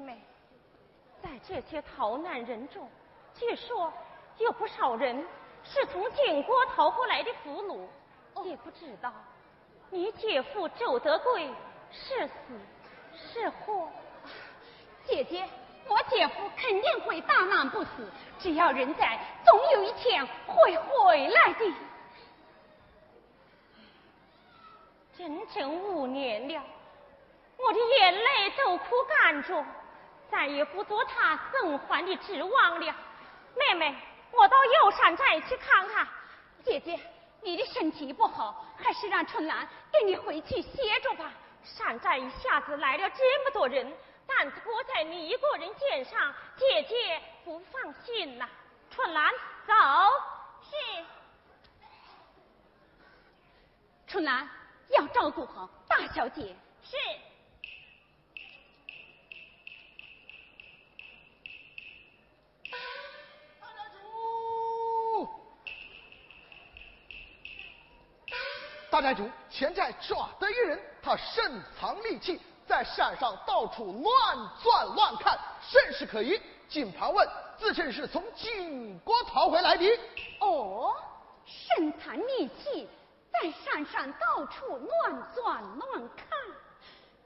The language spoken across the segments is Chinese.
妹妹，在这些逃难人中，据说有不少人是从晋国逃过来的俘虏，也不知道你姐夫周德贵是死是活。姐姐，我姐夫肯定会大难不死，只要人在，总有一天会回来的。整整五年了，我的眼泪都哭干着，再也不做他生还的指望了。妹妹，我到药山寨去看看。姐姐，你的身体不好，还是让春兰跟你回去歇着吧。山寨一下子来了这么多人。担子搁在你一个人肩上，姐姐不放心呐。春兰，走。是。春兰，要照顾好大小姐。是。大寨主，前寨抓得一人，他深藏利器。在山上到处乱钻乱看，甚是可疑。金盘问，自称是从晋国逃回来的。哦，身藏利器，在山上到处乱钻乱看，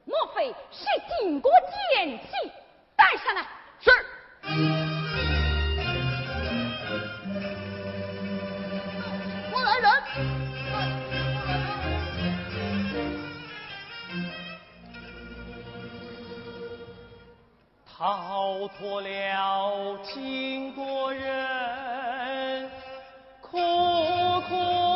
莫非是晋国奸细？带上来。是。逃脱了金国人，苦苦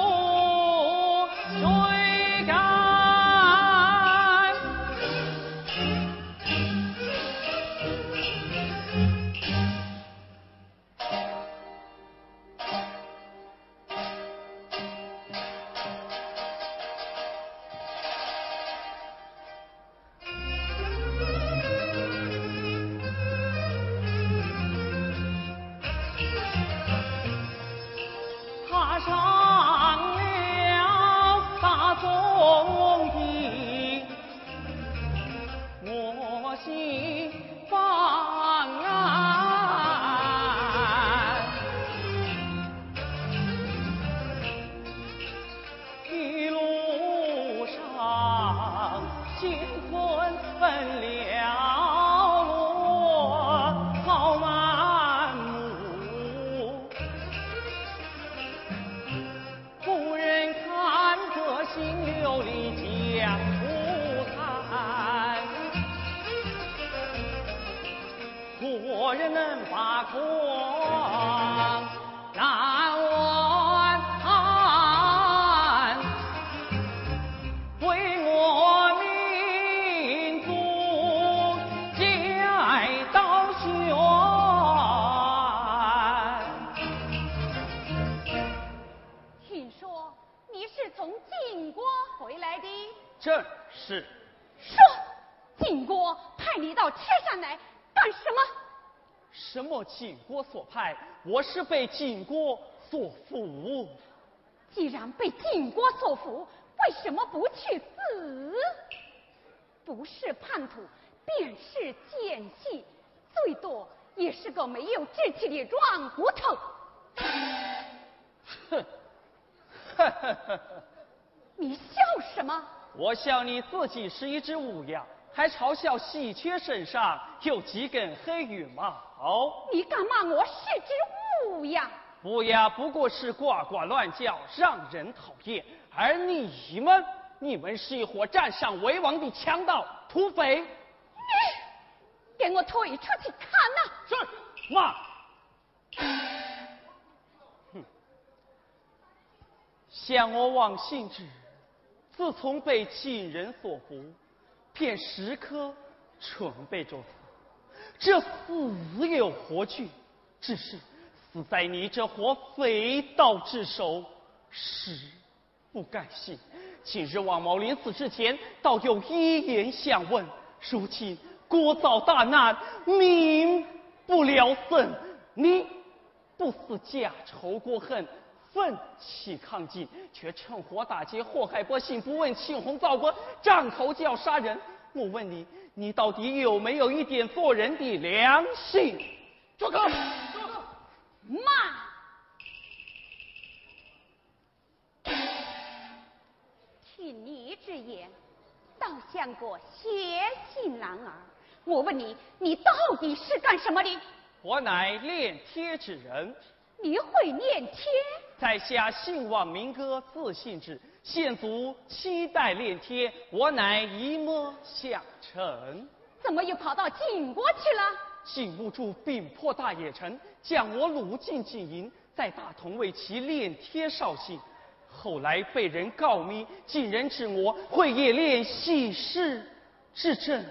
晋国派你到天山来干什么？什么晋国所派，我是被晋国所俘。既然被晋国所俘，为什么不去死？不是叛徒，便是奸细，最多也是个没有志气的软骨头。哼，哈哈哈！你笑什么？我笑你自己是一只乌鸦，还嘲笑喜鹊身上有几根黑羽毛。哦，你敢骂我是只乌鸦？乌鸦不过是呱呱乱叫，让人讨厌。而你们，你们是一伙占上为王的强盗土匪。你给我退出去看呐！是，骂。哼，想我王信之，自从被秦人所俘，便时刻准备着。这死有何惧？只是死在你这活匪盗之手，实不甘心。今日王某临死之前，倒有一言相问。如今国遭大难，民不聊生。你不死家仇国恨，奋起抗金，却趁火打劫，祸害百姓，不问青红皂白，张口就要杀人。我问你，你到底有没有一点做人的良心？住口！住口妈。听你之言，倒像个邪性男儿。我问你，你到底是干什么的？我乃炼贴之人。你会炼贴？在下姓望民歌，字信之。县祖期待炼贴，我乃一摸相臣。怎么又跑到晋国去了？晋无主禀破大野城，将我掳进晋营，在大同为其炼贴绍兴。后来被人告密，晋人指我会冶炼喜事之阵。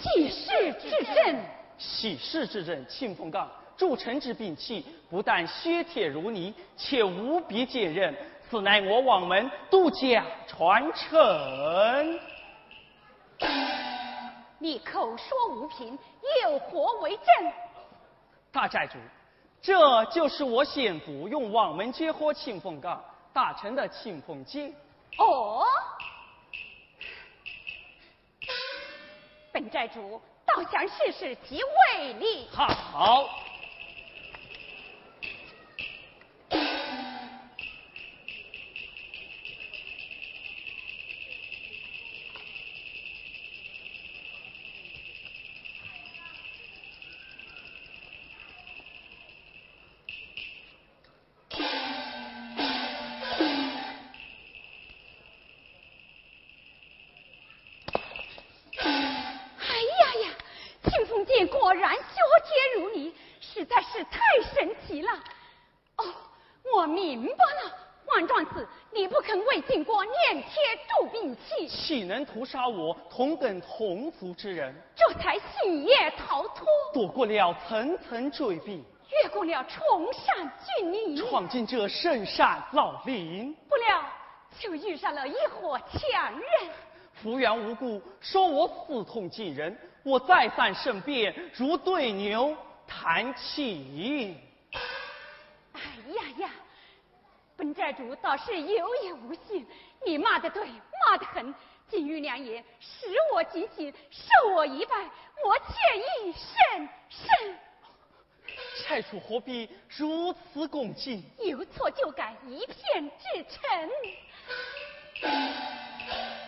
喜事之阵，喜事之阵，庆丰岗铸成之兵器，不但削铁如泥，且无比坚韧。此乃我王门独家传承。你口说无凭，有何为证？大寨主，这就是我先祖用网门接获庆丰岗打成的庆丰镜。哦。本寨主倒想试试其威力。好。屠杀我同等同族之人，这才喜夜逃脱，躲过了层层追逼，越过了崇山峻岭，闯进这深山老林，不料就遇上了一伙强人，无缘无故说我刺痛晋人，我再三申辩，如对牛弹琴。哎呀呀，本寨主倒是有眼无心，你骂的对，骂的很。金玉良言，使我尽心，受我一拜，我歉意甚深。蔡主何必如此恭敬？有错就改，一片至诚。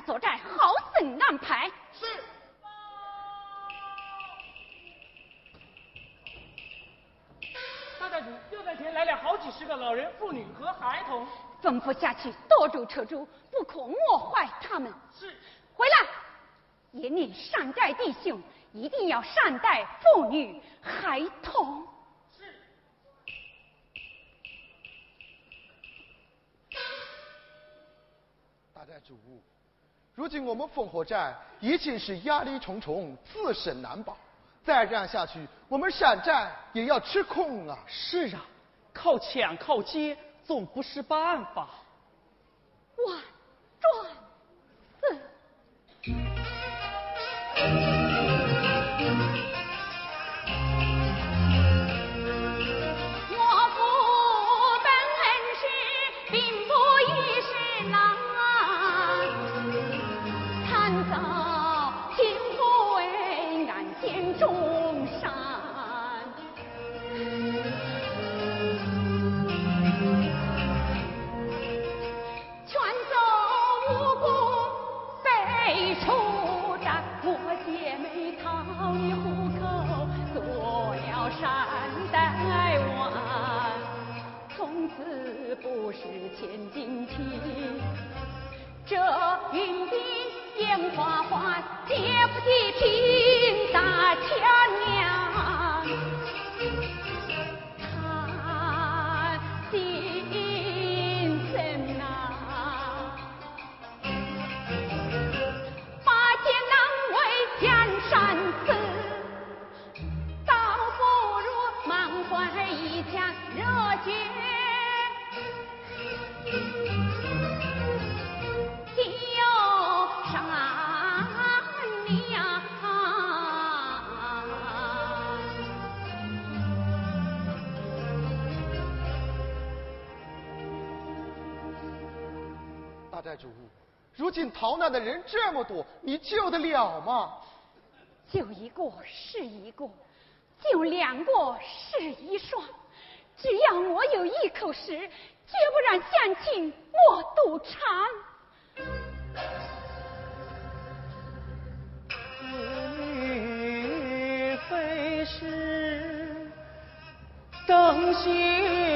所在，好生安排。是。大寨主，又在前来了好几十个老人、妇女和孩童。吩咐下去，多住车住，不可磨坏他们。是。回来，严令善待弟兄，一定要善待妇女孩童。是。大寨主。如今我们烽火寨已经是压力重重，自身难保。再这样下去，我们山寨也要吃空啊！是啊，靠抢靠劫总不是办法。万转四。逃难的人这么多，你救得了吗？救一个是一个，救两个是一双。只要我有一口食，绝不让乡亲我肚馋。女非是邓贤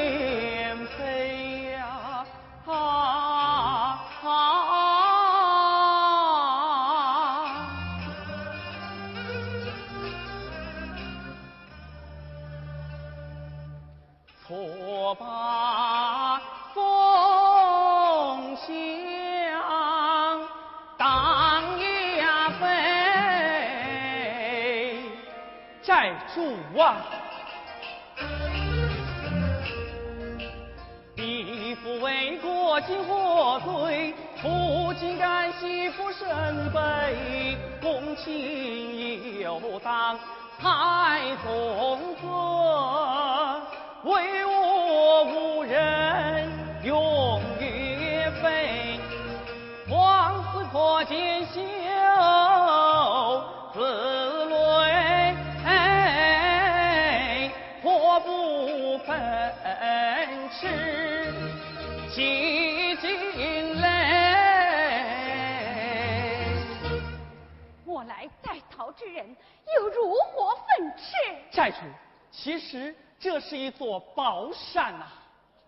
山呐、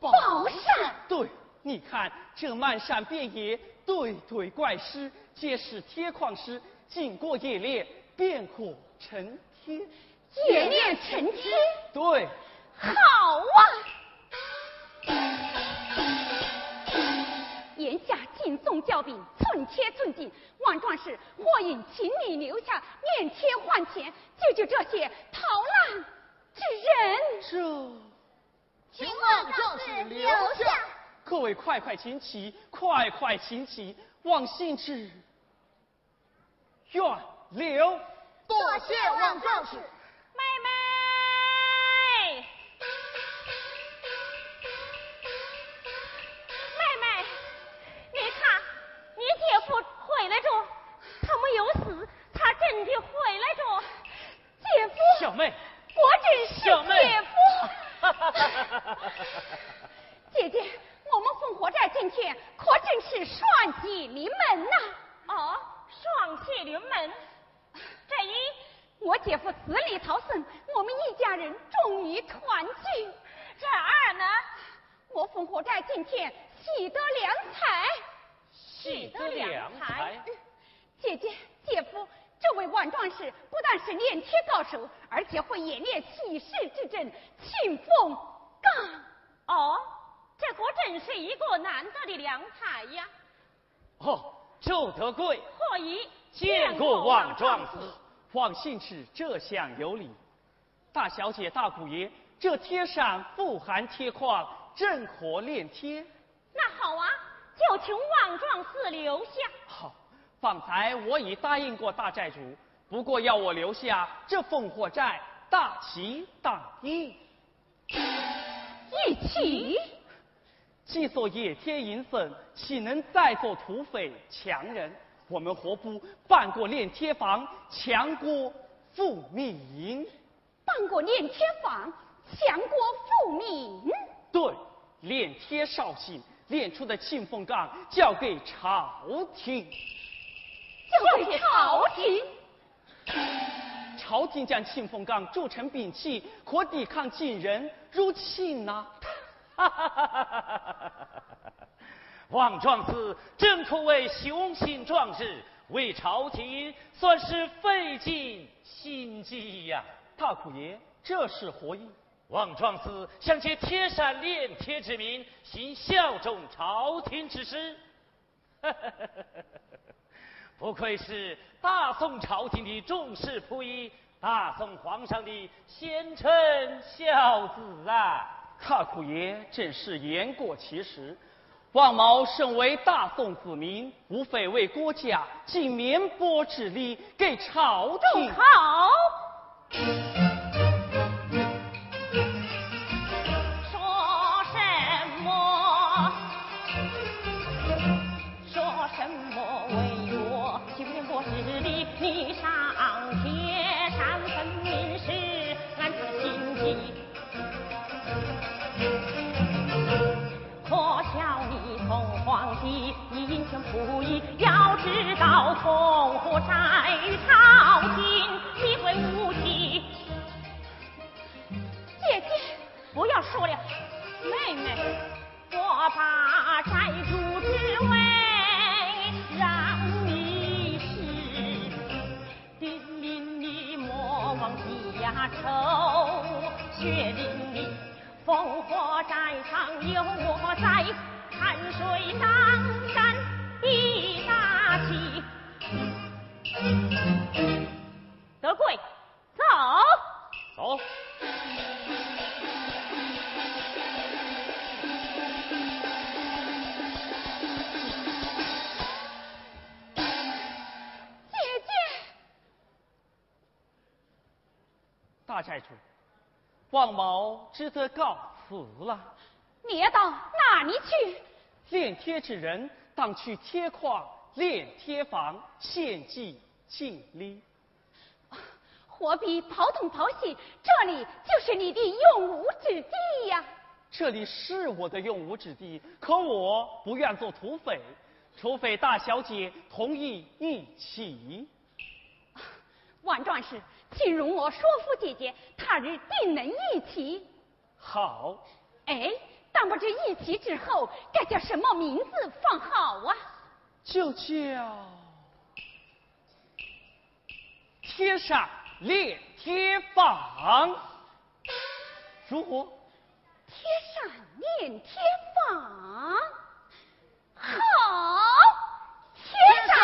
宝山，对，你看这漫山遍野，对对怪石，皆是铁矿石，经过冶炼，便可成铁。冶炼成铁，对，好啊！眼下进宋教兵，寸铁寸金，万壮士或引请你留下炼铁换钱，救救这些逃难之人。这请王壮士留下。各位快快请起，快快请起，望信之愿留。多谢王壮士。妹妹，妹妹，你看，你姐夫回来着，他没有死，他真的回来着。姐夫，小妹，果真是小妹姐夫。姐姐，我们烽火寨今天可真是双喜临门呐、哦，双喜临门，这一我姐夫死里逃生，我们一家人终于团聚。这二呢，我烽火寨今天喜得良才。喜得良才。姐姐、姐夫，这位王壮士不但是炼铁高手，而且会冶炼起事之阵，庆丰刚。哦，这果真是一个难得的良才呀！哦，周德贵，何以见过王壮士。这项有礼。大小姐、大姑爷，这贴上富含铁矿，正可炼贴。那好啊，就请王壮士留下。好，方才我已答应过大寨主，不过要我留下这烽火寨，大旗大义。一起，既做野天银粉，岂能再做土匪强人？我们何不办过炼贴房，强国富民？办过炼铁坊，强国富民。对，炼铁绍兴，炼出的庆丰钢交给朝廷，交给朝廷。朝廷将庆丰钢铸成兵器，可抵抗金人入侵呐、王壮士真可谓雄心壮志，为朝廷算是费尽心机呀、大苦爷，这是何意？望壮士想借贴山炼铁之名，行效忠朝廷之事。不愧是大宋朝廷的重视仆役，大宋皇上的贤臣孝子啊！大苦爷真是言过其实。望某身为大宋子民，无非为国家尽绵薄之力，给朝廷。好。烽火在朝廷，你会无忌。姐姐，不要说了，妹妹，我把寨主之位让你使，叮咛你莫忘记呀仇，血淋淋，烽火在场有我在，看谁能只得告辞了。你要到哪里去？炼铁之人。当去铁矿炼铁坊献祭敬礼，何必跑东跑西？这里就是你的用武之地呀！这里是我的用武之地，可我不愿做土匪，除非大小姐同意一起。万壮士，请容我说服姐姐，他日定能一起。好。哎。但不知一起之后该叫什么名字放好啊？就叫贴上炼铁坊，如何？贴上炼铁坊，好，贴上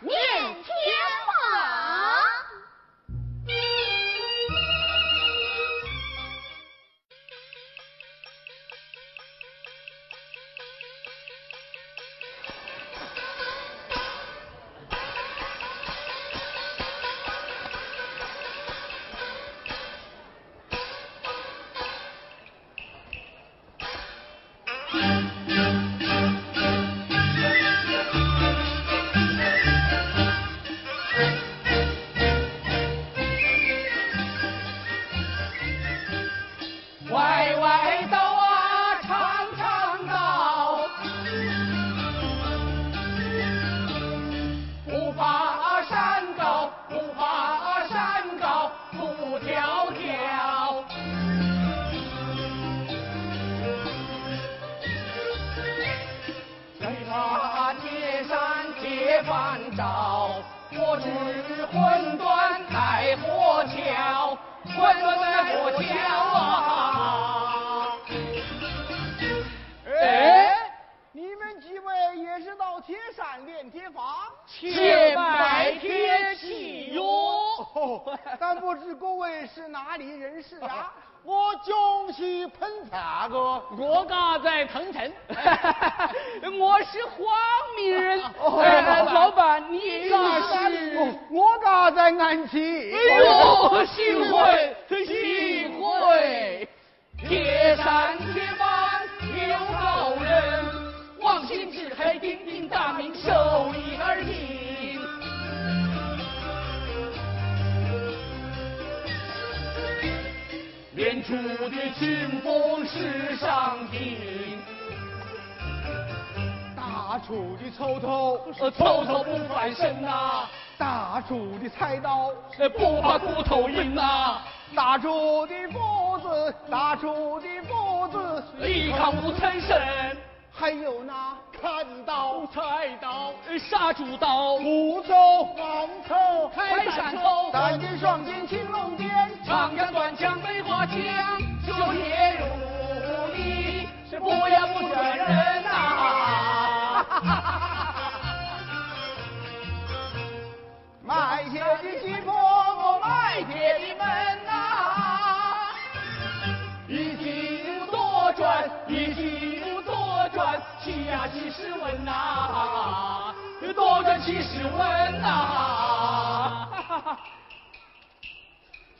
炼大厨的抽头呃抽头不翻身呐。大厨的菜刀呃不怕骨头硬啊大厨的斧子大厨的斧子力抗不成身还有那砍刀菜刀杀猪刀。不头黄头开山刀单剑双剑青龙鞭长枪短枪梅花枪。修也如你是不要不转人。哈哈哈哈哈哈，卖酒的寂寞，我卖酒的门呐，一斤多转，一斤多转，七呀七十文呐，多转七十文呐，哈哈哈，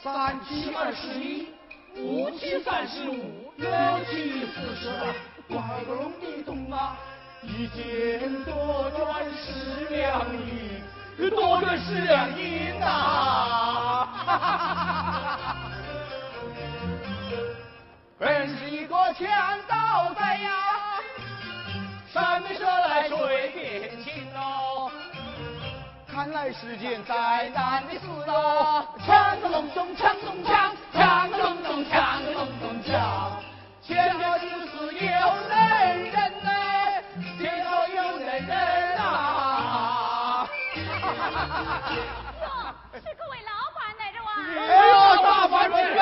三七二十一，五七三十五，六七四十二，怪不容易，懂吗？一件多赚十两银，多赚十两银呐！本是一个强盗贼呀，山没蛇来水变情哦。看来是件灾难的事哦，抢个隆咚，抢咚抢，抢个隆咚，抢个隆咚抢，前头就是有人人哟，是各位老板来着哇！哎呦，大房主任！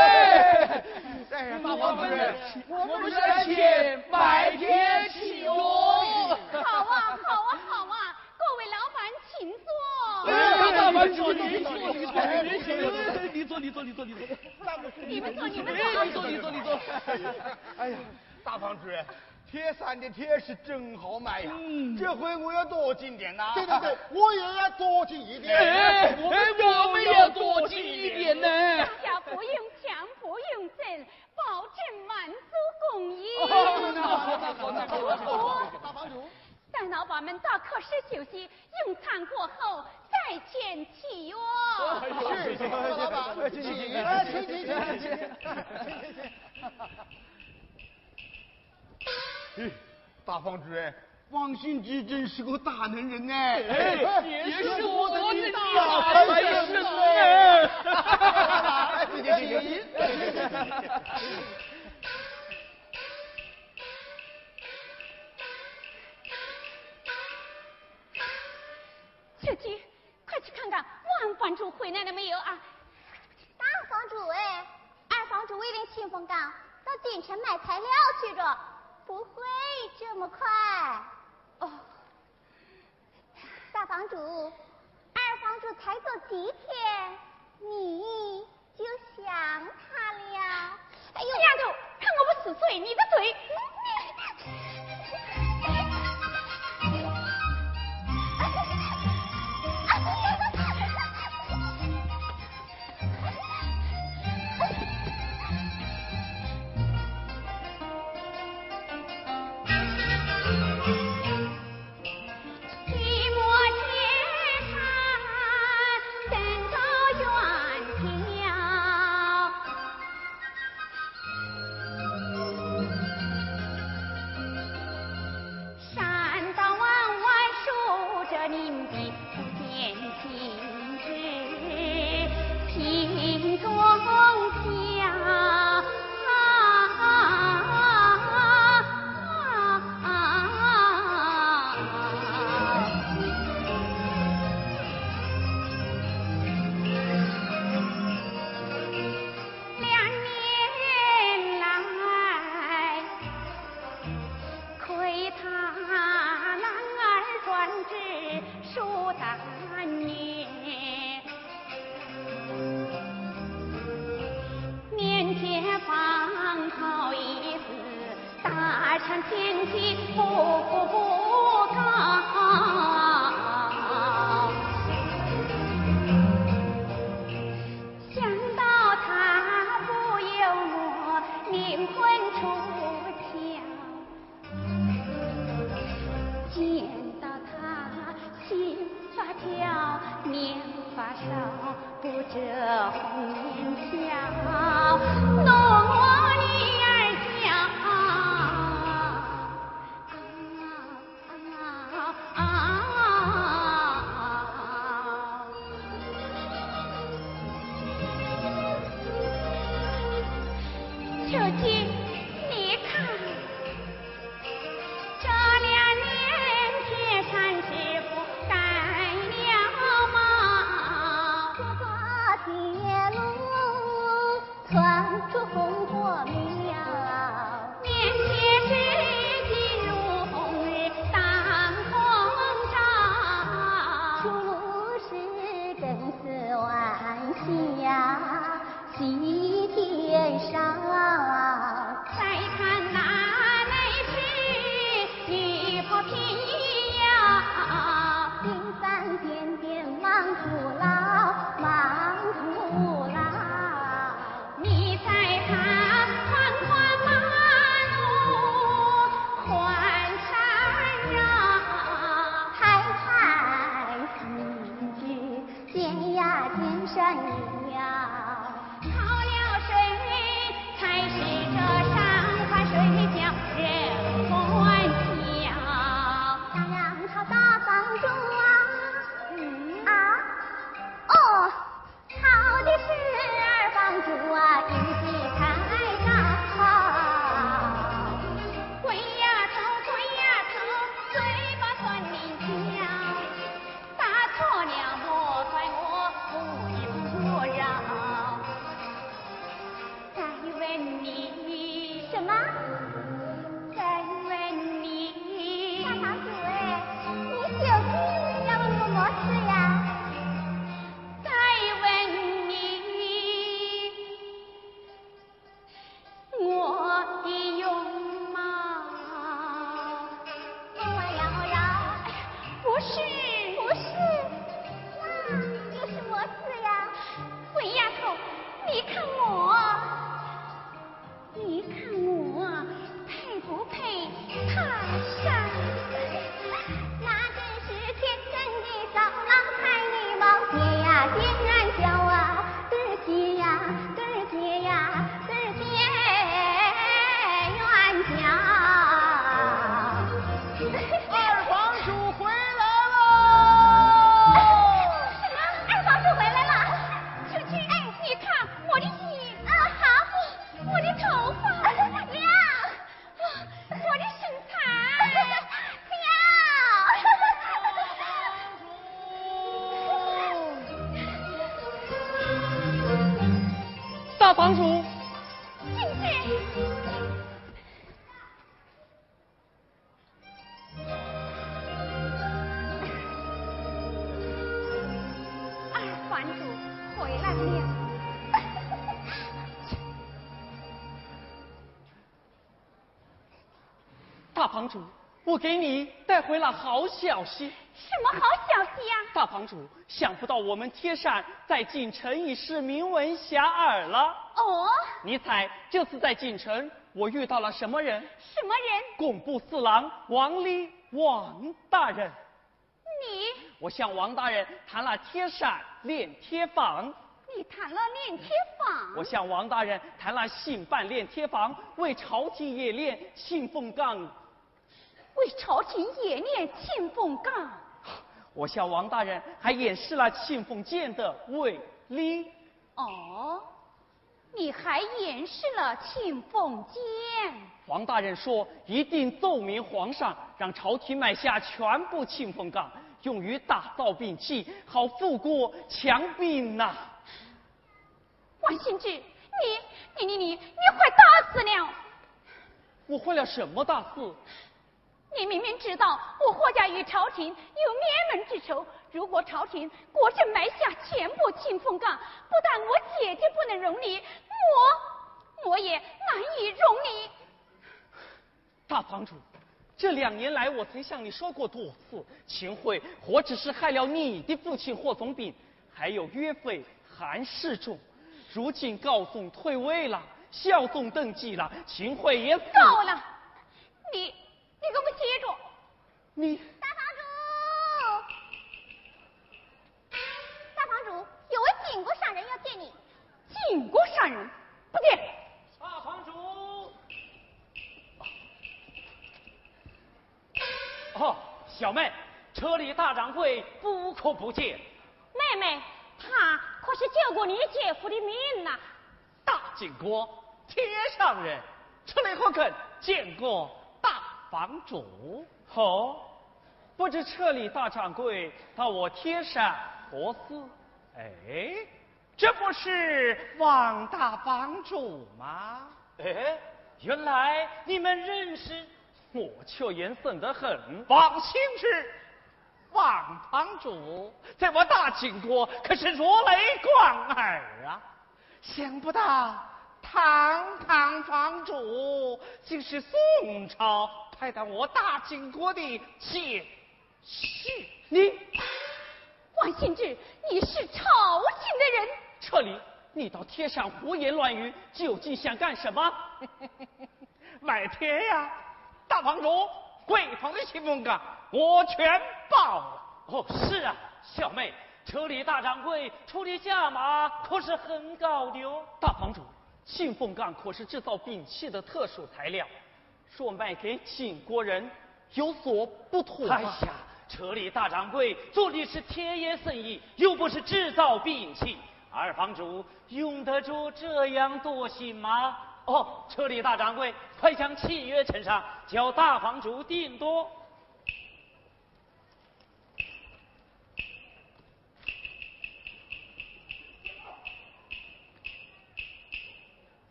哎，大房主任，我们是来钱买天气哟！好啊，好啊，好啊！各位老板，请坐。哎，大房主任，你坐，你坐，你坐，你坐，你坐，你坐。你们坐，你们坐。你坐，你坐，你坐。哎呀，大房主任。铁三的铁是真好卖呀！这回我要多进点呐！对对对，我也要多进一点。哎，我们要多进一点呢！大家不用抢，不用争，保证满足供应。好，好，好，好，大房主，带老板们到客室休息，用餐过后再见起哟。谢谢老板，请，请，请，请，请，请，请。大房主任，王兴之真是个大能人呢！哎，也是我的大才是呢！自己请。秋菊，快去看看王房主回来了没有啊？大房主哎，二房主为了庆丰岗到京城买材料去着。不会这么快哦，大房主，二房主才走几天，你就想他了？哎呦，丫头，看我不死碎你的嘴！祭我给你带回了好消息。什么好消息呀、大房主，想不到我们贴山在锦城已是名闻遐迩了。哦，你猜这次在锦城，我遇到了什么人？什么人？工部四郎王立王大人。你我向王大人谈了贴山练贴坊，你谈了练贴坊？我向王大人谈了兴办练贴坊，为朝廷冶炼信奉岗。为朝廷冶炼庆丰岗。我向王大人还演示了庆丰剑的威力。哦，你还演示了庆丰剑。王大人说一定奏明皇上，让朝廷买下全部庆丰岗，用于打造兵器，好富国强兵呐、王兴志，你你你你你坏大事了！我坏了什么大事？你明明知道我霍家与朝廷有灭门之仇，如果朝廷果真埋下全部清风岗，不但我姐姐不能容你，我我也难以容你。大房主，这两年来我曾向你说过多次，秦桧何止是害了你的父亲霍总兵，还有岳飞、韩世忠。如今高宗退位了，孝宗登基了，秦桧也死够了，你你给我记住！你大房主，大房主，有位金国上人要见你。金国上人，不见。大房主。哦，小妹，车里大掌柜不可不见。妹妹，他可是救过你姐夫的命呐、大金国天上人，这里可肯见过大房主？哦，不知车里大掌柜到我贴山何事？哎，这不是王大房主吗？哎，原来你们认识。我却眼深得很。王兴之，王堂主，在我大晋国可是如雷贯耳啊！想不到堂堂房主竟是宋朝派到我大晋国的奸细。你，王信之，你是朝廷的人。撤离！你到铁上胡言乱语，究竟想干什么？买铁呀！大房主，贵方的信封岗我全报了。哦，是啊，小妹，车里大掌柜出的价码可是很高的哦。大房主，信封钢可是制造兵器的特殊材料，说卖给晋国人有所不妥。哎呀，车里大掌柜做的是铁业生意，又不是制造兵器，二房主用得着这样多心吗？哦，车里大掌柜，快将契约呈上，叫大房主定夺。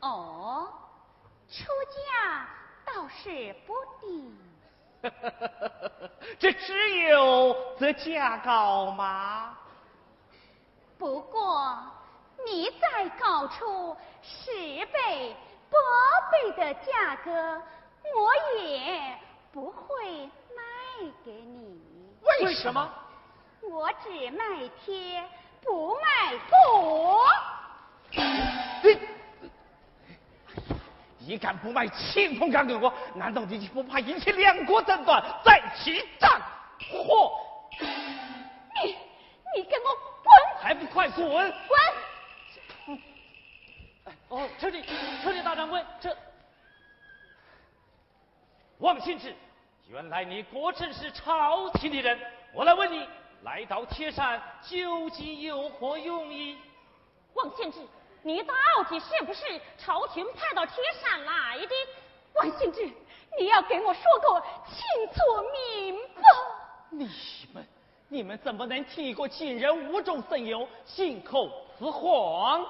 哦，出价倒是不低。这只有这价高吗？不过你再高出十倍、八倍的价格，我也不会卖给你。为什么？我只卖贴，不卖佛。你敢不卖庆丰钢给我？难道你就不怕引起两国争端，再起战火？你你给我滚！还不快滚！滚！哦，车里车里大掌柜，这王信志，原来你果真是朝廷的人。我来问你，来到铁山究竟有何用意？王献之，你到底是不是朝廷派到铁山来的？万幸之，你要给我说个清楚明白。你们，你们怎么能听一个晋人无中生有，信口雌黄？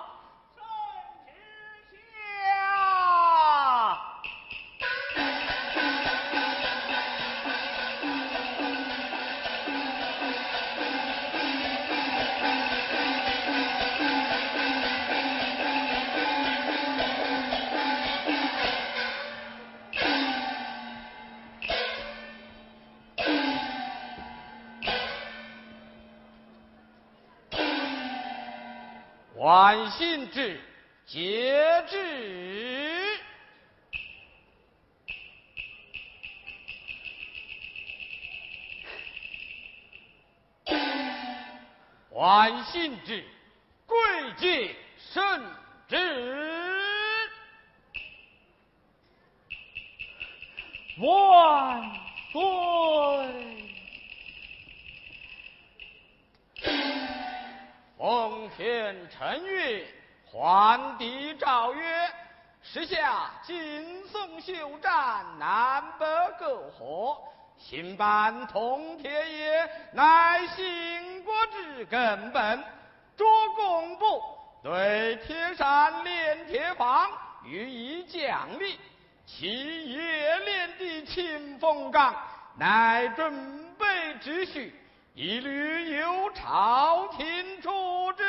万信之节制。万信之桓帝诏曰：时下晋宋休战，南北沟壑，兴办通铁业，乃兴国之根本。着工部对铁山炼铁坊予以奖励，其冶炼的秦风岗，乃准备之序。一律由朝廷处置。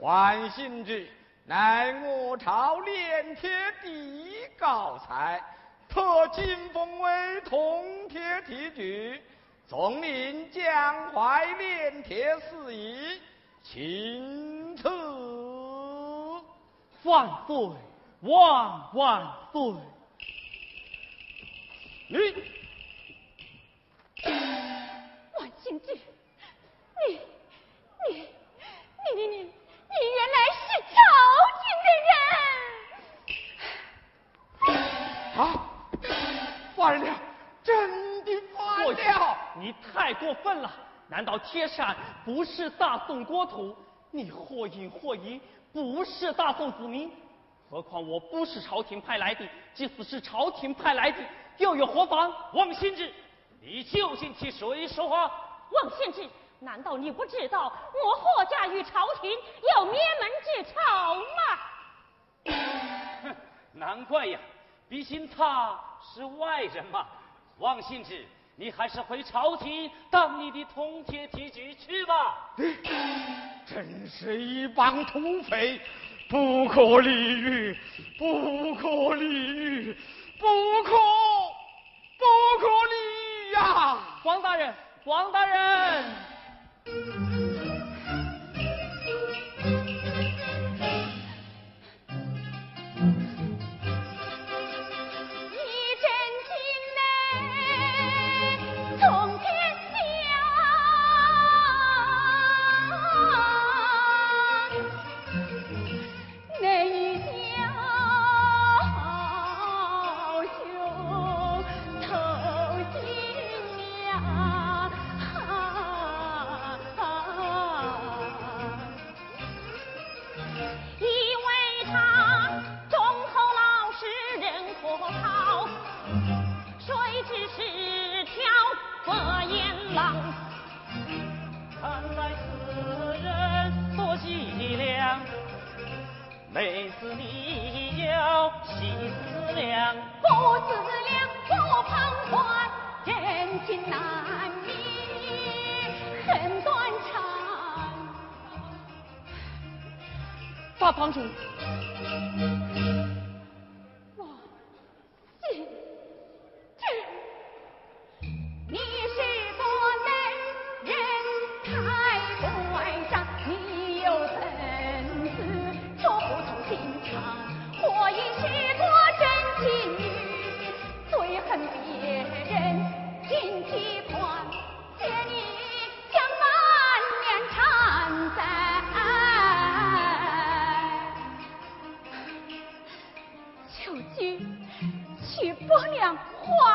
万幸之乃我朝炼铁第一高才，特晋封为通铁提举，总领江淮炼铁事宜，钦此。万岁！万万岁！你。你太过分了！难道铁山不是大宋国土？你或隐或隐，不是大宋子民。何况我不是朝廷派来的，即使是朝廷派来的，又有何妨？王信之。你究竟替谁说话？王献之，难道你不知道我霍家与朝廷有灭门之仇吗？哼，难怪呀，毕竟他是外人嘛。王献之，你还是回朝廷当你的通铁提举去吧。这 真是一帮土匪，不可理喻，不可理喻，不可不可理喻呀！王大人，王大人。大堂主，姑娘还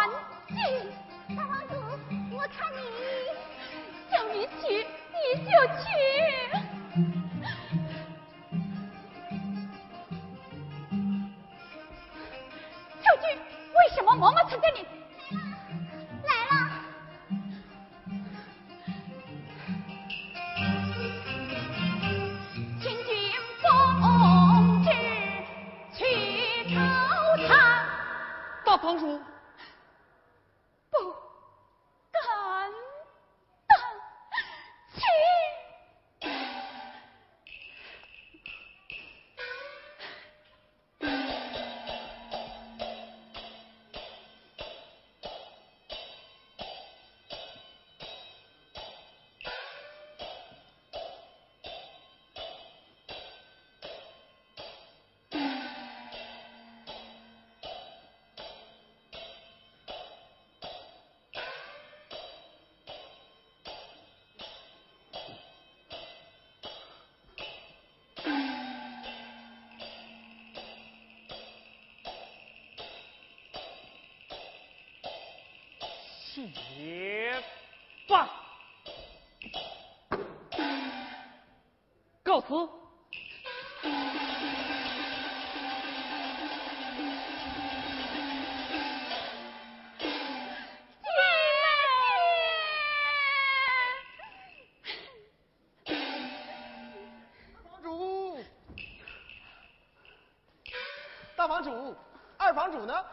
房主，二房主呢？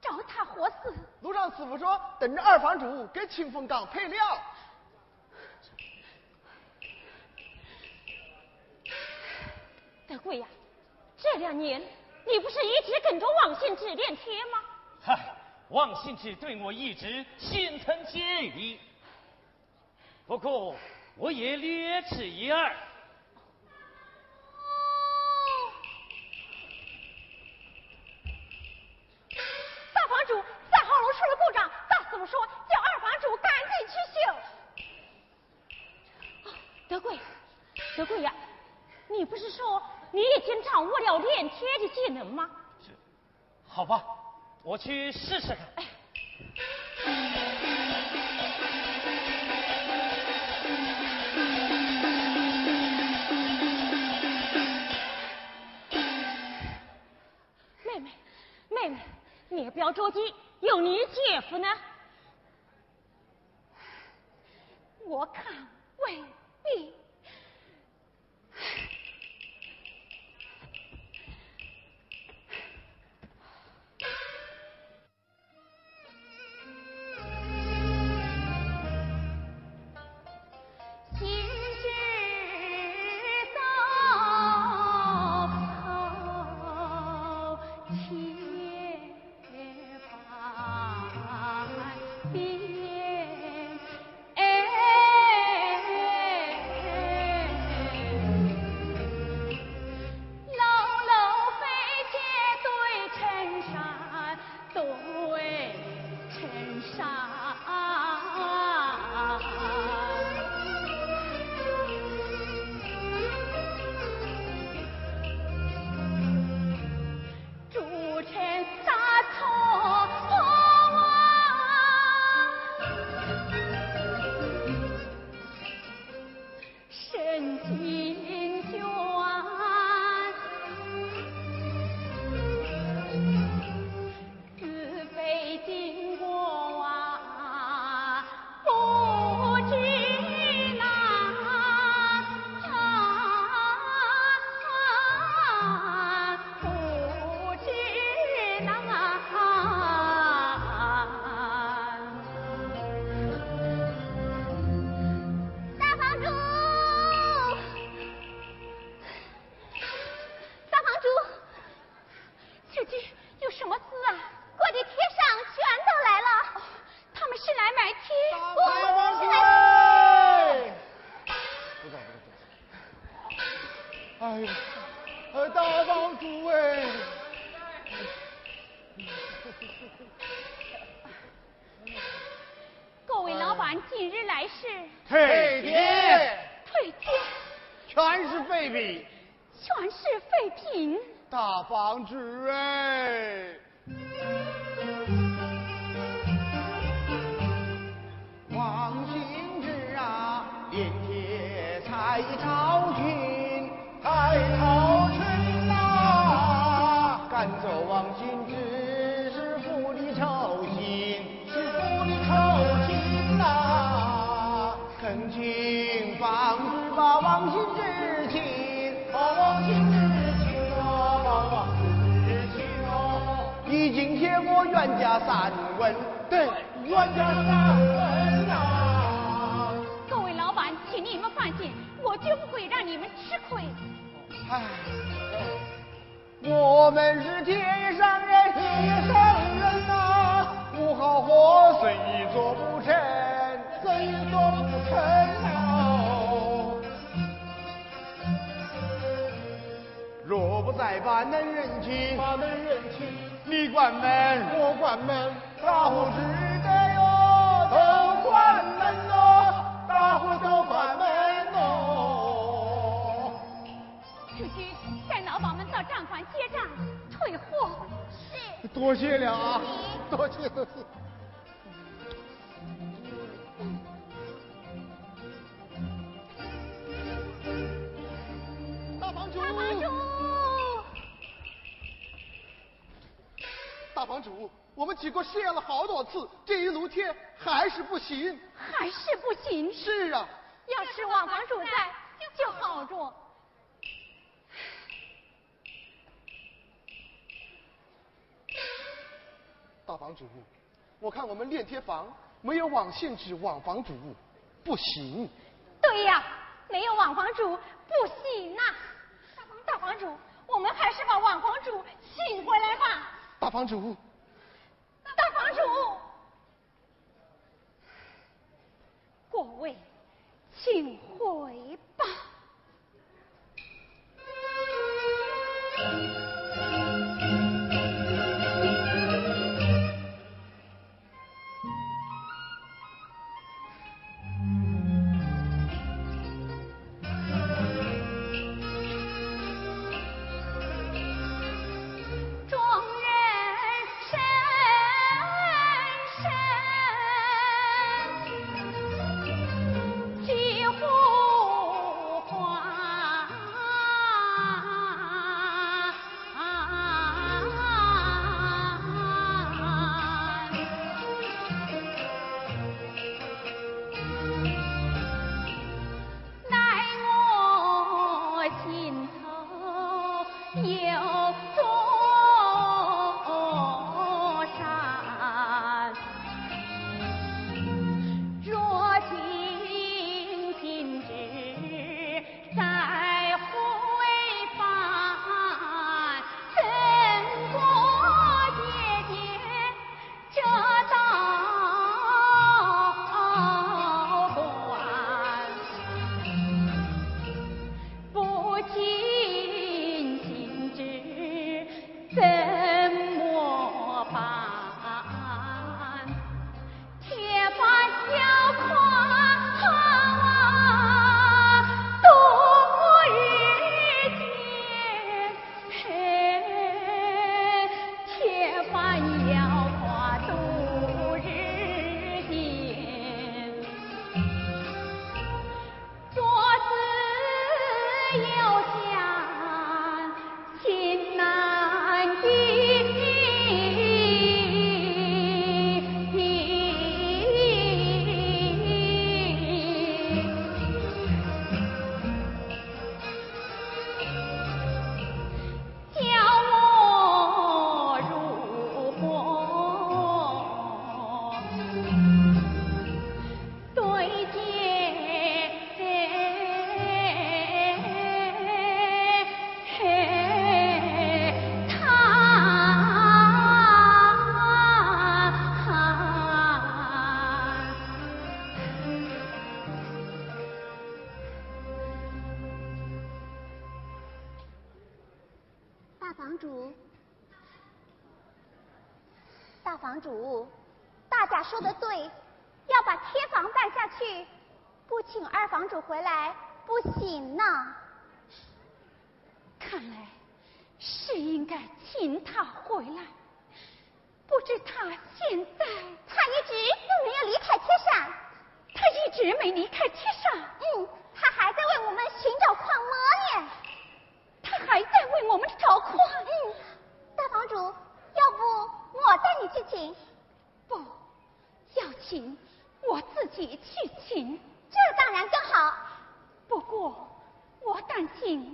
找他活死？路上师傅说，等着二房主给清风岗配料。德贵呀，这两年你不是一直跟着王信之练贴吗？嗨，王信之对我一直心存建议，不过我也略知一二。去试试看。妹妹，妹妹，你也不要着急，帖才朝君，才朝君呐，赶走王兴之是府里酬心，是府里酬心呐，恳请帮主把王兴之请，把王兴之请啊，把王兴之请啊，已经贴过冤家三文，对，冤家三唉，我们是天上人，天上人呐、不好活，生意做不成，生意做不成啊。若不再把能人情，把能人情，你关门，我关门，大伙只到账房结账退货。是。多谢了啊，多谢多谢。大房主，大房主，大房主，我们几个试验了好多次，这一炉贴还是不行。还是不行。是啊，要是王房主在就好着。大房主，我看我们链贴房没有网限制网房主，不行。对呀，没有网房主不行呐、大房大房主，我们还是把网房主请回来吧。大房主，大房主，各位，请回吧。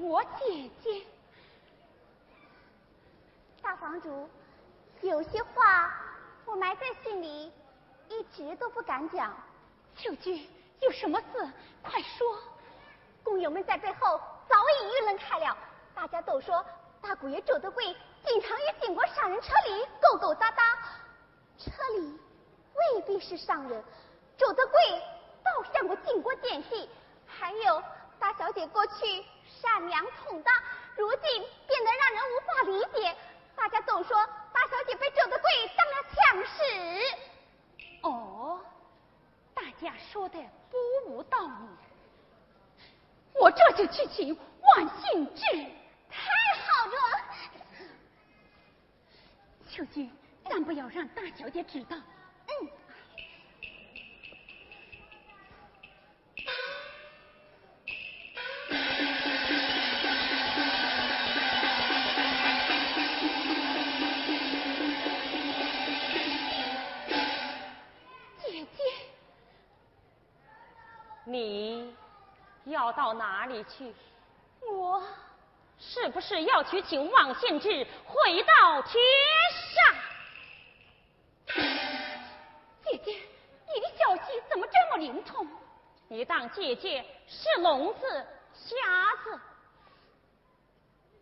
我姐姐。大房主。有些话我埋在心里，一直都不敢讲。秀君，有什么事快说。工友们在背后早已议论开了，大家都说大姑爷周德贵经常与经过商人车里勾勾搭搭。车里未必是商人，周德贵倒向过经过奸细。还有大小姐过去善良通达，如今变得让人无法理解。大家都说大小姐被周德贵当了枪使。哦，大家说的不无道理。我这就去请万幸志，太好了。秋菊，咱不要让大小姐知道。嗯。要到哪里去？我是不是要去请王献之回到天上？姐姐，你的消息怎么这么灵通？你当姐姐是聋子、瞎子？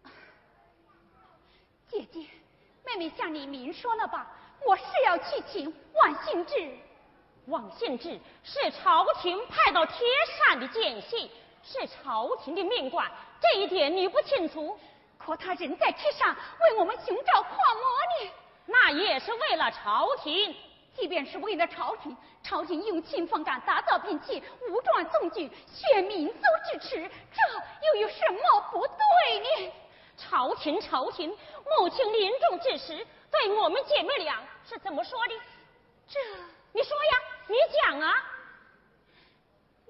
姐姐，妹妹向你明说了吧，我是要去请王献之。王献之是朝廷派到铁山的奸细，是朝廷的命官，这一点你不清楚。可他人在天上为我们寻找矿魔呢，那也是为了朝廷。即便是为了朝廷，朝廷用清风杆打造兵器，武装纵军，选民族之耻，这又有什么不对呢？朝廷，朝廷，母亲临终之时对我们姐妹俩是怎么说的？这，你说呀。你讲啊！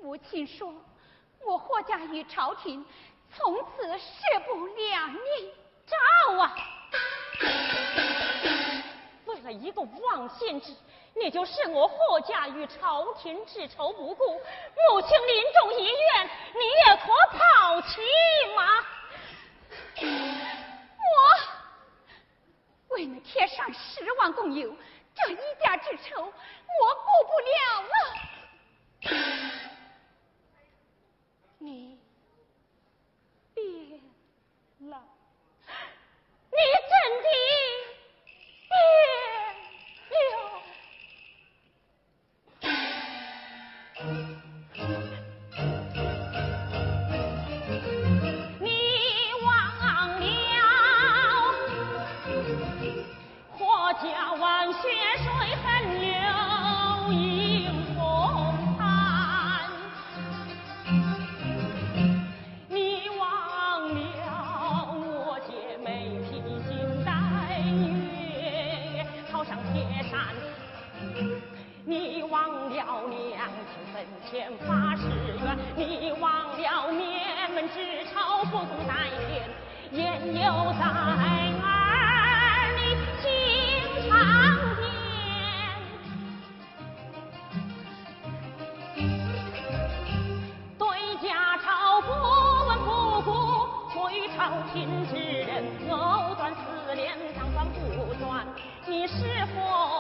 母亲说：“我霍家与朝廷从此势不两立。”赵啊！为了一个王献之，你就视我霍家与朝廷之仇不顾，母亲临终遗愿，你也可抛弃吗？我为了贴上十万工友。这一家之仇，我顾不了了。你变了，你真的变了。前发誓愿，你忘了年门之朝不共戴天，焉有在儿女心长天？对家朝不闻不顾，对朝廷之人藕断丝连，当断不断，你是否？